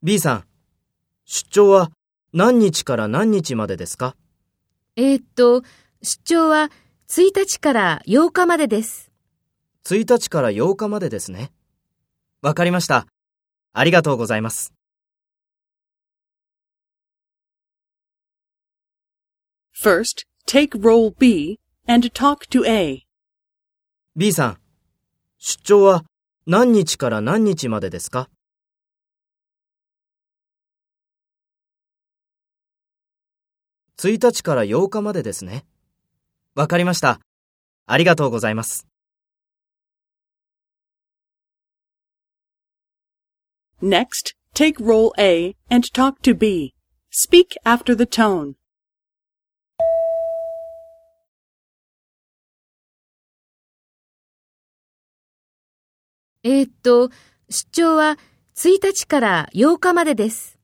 B さん、出張は何日から何日までですか？えーっと、出張は1日から8日までです。?1 日から8日までですね。わかりました。ありがとうございます。First, take role B and talk to A. B さん、出張は何日から何日までですか1日から8日までですね。わかりました。ありがとうございます。Next, take role A and talk to B. Speak after the tone. えーっと、出張は1日から8日までです。